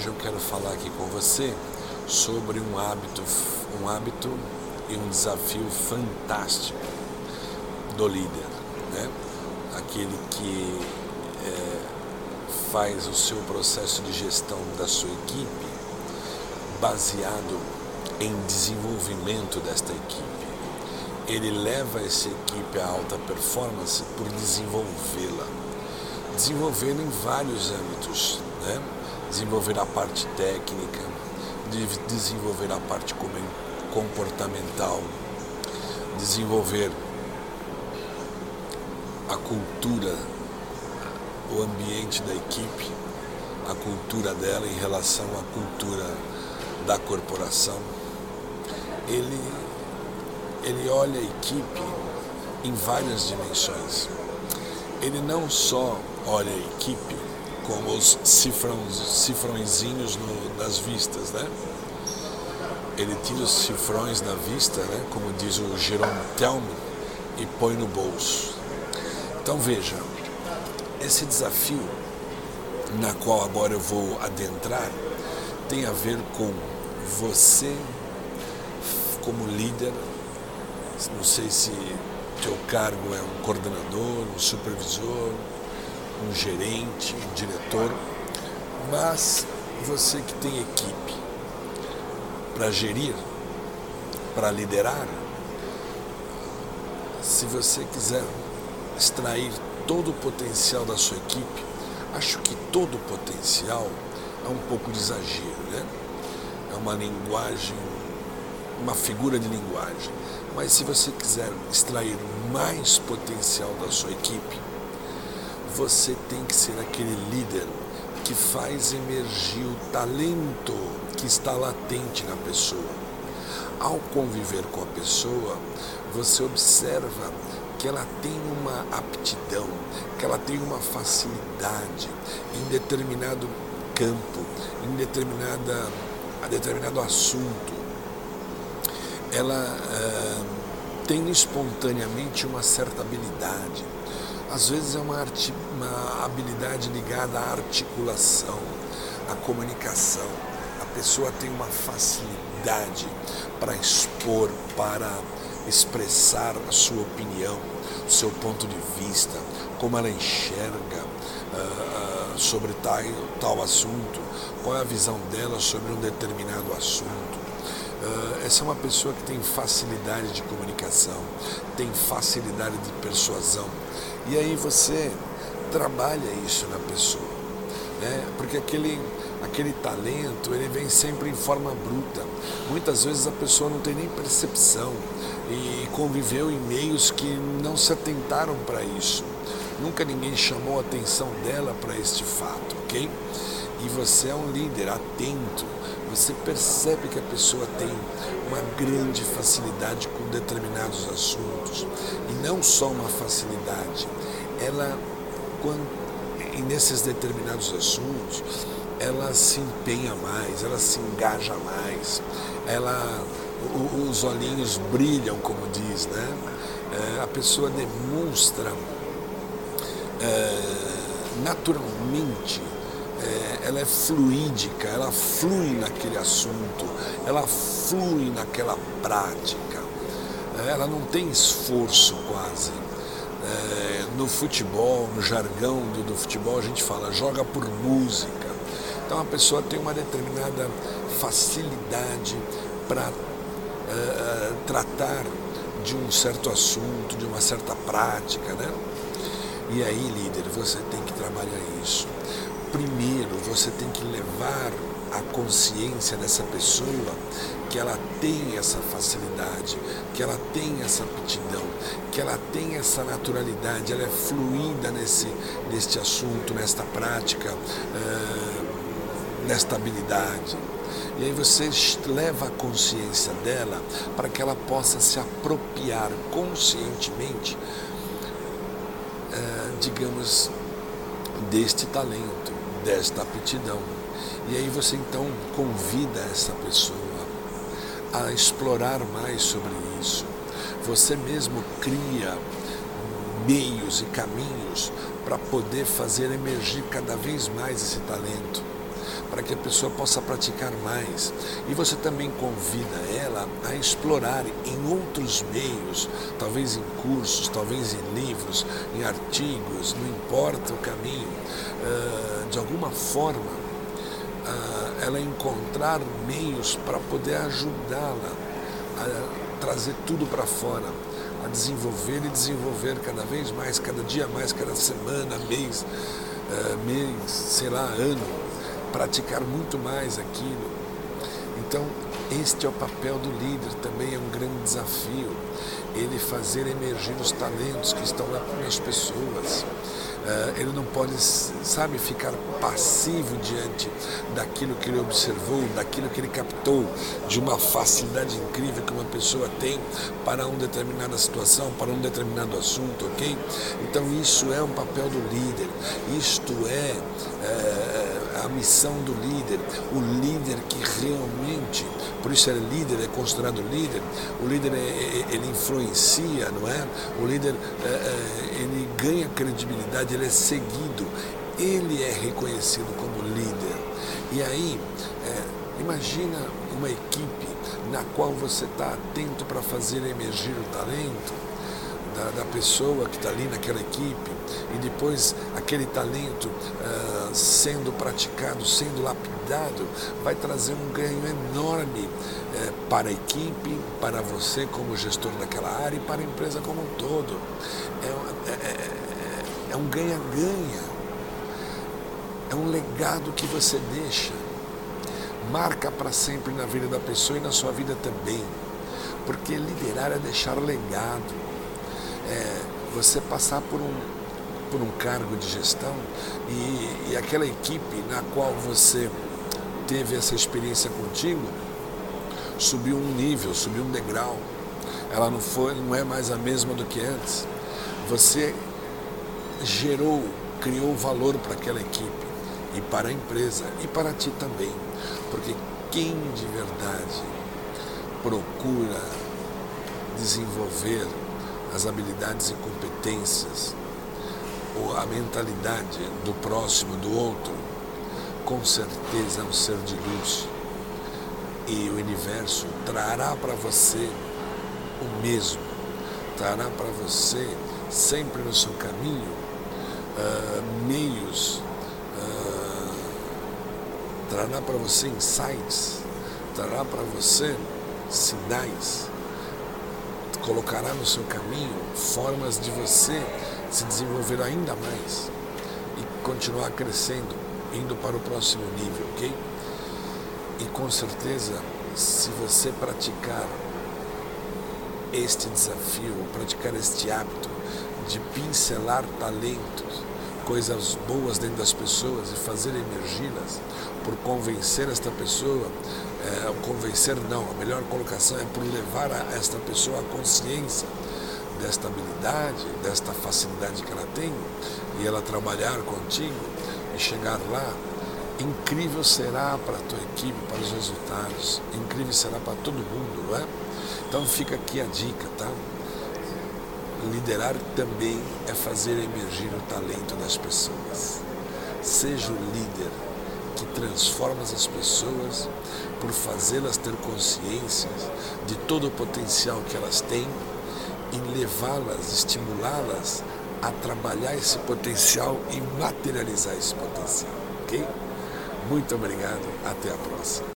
hoje eu quero falar aqui com você sobre um hábito, um hábito e um desafio fantástico do líder, né? Aquele que é, faz o seu processo de gestão da sua equipe baseado em desenvolvimento desta equipe. Ele leva essa equipe à alta performance por desenvolvê-la. Desenvolvê-la em vários âmbitos, né? Desenvolver a parte técnica, de desenvolver a parte comportamental, desenvolver a cultura, o ambiente da equipe, a cultura dela em relação à cultura da corporação. Ele, ele olha a equipe em várias dimensões. Ele não só olha a equipe como os cifrões, cifrõezinhos no, nas vistas, né? Ele tira os cifrões na vista, né? Como diz o Jerome Telme, e põe no bolso. Então veja, esse desafio na qual agora eu vou adentrar tem a ver com você como líder. Não sei se teu cargo é um coordenador, um supervisor, um gerente, um diretor, mas você que tem equipe para gerir, para liderar, se você quiser extrair todo o potencial da sua equipe, acho que todo o potencial é um pouco de exagero, né? É uma linguagem, uma figura de linguagem. Mas se você quiser extrair mais potencial da sua equipe, você tem que ser aquele líder que faz emergir o talento que está latente na pessoa. Ao conviver com a pessoa, você observa que ela tem uma aptidão, que ela tem uma facilidade em determinado campo, em determinada, a determinado assunto. Ela uh, tem espontaneamente uma certa habilidade às vezes é uma, uma habilidade ligada à articulação, à comunicação. A pessoa tem uma facilidade para expor, para expressar a sua opinião, o seu ponto de vista, como ela enxerga uh, sobre tal, tal assunto, qual é a visão dela sobre um determinado assunto. Uh, essa é uma pessoa que tem facilidade de comunicação, tem facilidade de persuasão, e aí você trabalha isso na pessoa, né? porque aquele, aquele talento ele vem sempre em forma bruta. Muitas vezes a pessoa não tem nem percepção e conviveu em meios que não se atentaram para isso. Nunca ninguém chamou a atenção dela para este fato, ok? E você é um líder atento, você percebe que a pessoa tem uma grande facilidade com determinados assuntos. E não só uma facilidade, ela, quando, e nesses determinados assuntos, ela se empenha mais, ela se engaja mais, ela, os olhinhos brilham, como diz, né? É, a pessoa demonstra é, naturalmente é, ela é fluídica, ela flui naquele assunto, ela flui naquela prática, é, ela não tem esforço quase. É, no futebol, no jargão do, do futebol, a gente fala joga por música. Então a pessoa tem uma determinada facilidade para é, é, tratar de um certo assunto, de uma certa prática, né? E aí, líder, você tem que trabalhar isso primeiro você tem que levar a consciência dessa pessoa que ela tem essa facilidade, que ela tem essa aptidão, que ela tem essa naturalidade, ela é fluida nesse, neste assunto, nesta prática, uh, nesta habilidade. E aí você leva a consciência dela para que ela possa se apropriar conscientemente, uh, digamos, deste talento desta aptidão. E aí você então convida essa pessoa a explorar mais sobre isso. Você mesmo cria meios e caminhos para poder fazer emergir cada vez mais esse talento. Para que a pessoa possa praticar mais. E você também convida ela a explorar em outros meios, talvez em cursos, talvez em livros, em artigos, não importa o caminho, ah, de alguma forma ah, ela encontrar meios para poder ajudá-la a trazer tudo para fora, a desenvolver e desenvolver cada vez mais, cada dia mais, cada semana, mês, uh, mês, sei lá, ano, praticar muito mais aquilo. Então, este é o papel do líder, também é um grande desafio, ele fazer emergir os talentos que estão nas pessoas. Uh, ele não pode, sabe, ficar passivo diante daquilo que ele observou, daquilo que ele captou, de uma facilidade incrível que uma pessoa tem para uma determinada situação, para um determinado assunto, ok? Então isso é um papel do líder, isto é, é a missão do líder, o líder que realmente, por isso é líder, é considerado líder, o líder é, é, ele influencia, não é? O líder é, é ele ganha credibilidade ele é seguido, ele é reconhecido como líder. E aí, é, imagina uma equipe na qual você está atento para fazer emergir o talento da, da pessoa que está ali naquela equipe e depois aquele talento uh, sendo praticado, sendo lapidado, vai trazer um ganho enorme uh, para a equipe, para você como gestor daquela área e para a empresa como um todo. É, é, é é um ganha-ganha. É um legado que você deixa. Marca para sempre na vida da pessoa e na sua vida também. Porque liderar é deixar legado. É você passar por um, por um cargo de gestão e, e aquela equipe na qual você teve essa experiência contigo subiu um nível, subiu um degrau. Ela não foi, não é mais a mesma do que antes. Você gerou, criou valor para aquela equipe e para a empresa e para ti também. Porque quem de verdade procura desenvolver as habilidades e competências a mentalidade do próximo, do outro, com certeza é um ser de luz. E o universo trará para você o mesmo, trará para você sempre no seu caminho uh, meios, uh, trará para você insights, trará para você sinais, colocará no seu caminho formas de você se desenvolver ainda mais e continuar crescendo, indo para o próximo nível, ok? E com certeza, se você praticar este desafio, praticar este hábito de pincelar talentos, coisas boas dentro das pessoas e fazer emergi-las, por convencer esta pessoa, é, convencer não, a melhor colocação é por levar a esta pessoa a consciência desta habilidade, desta facilidade que ela tem, e ela trabalhar contigo e chegar lá, incrível será para a tua equipe, para os resultados, incrível será para todo mundo, não é? Então fica aqui a dica, tá? Liderar também é fazer emergir o talento das pessoas. Seja o líder que transforma as pessoas por fazê-las ter consciência de todo o potencial que elas têm e levá-las, estimulá-las a trabalhar esse potencial e materializar esse potencial, ok? Muito obrigado, até a próxima.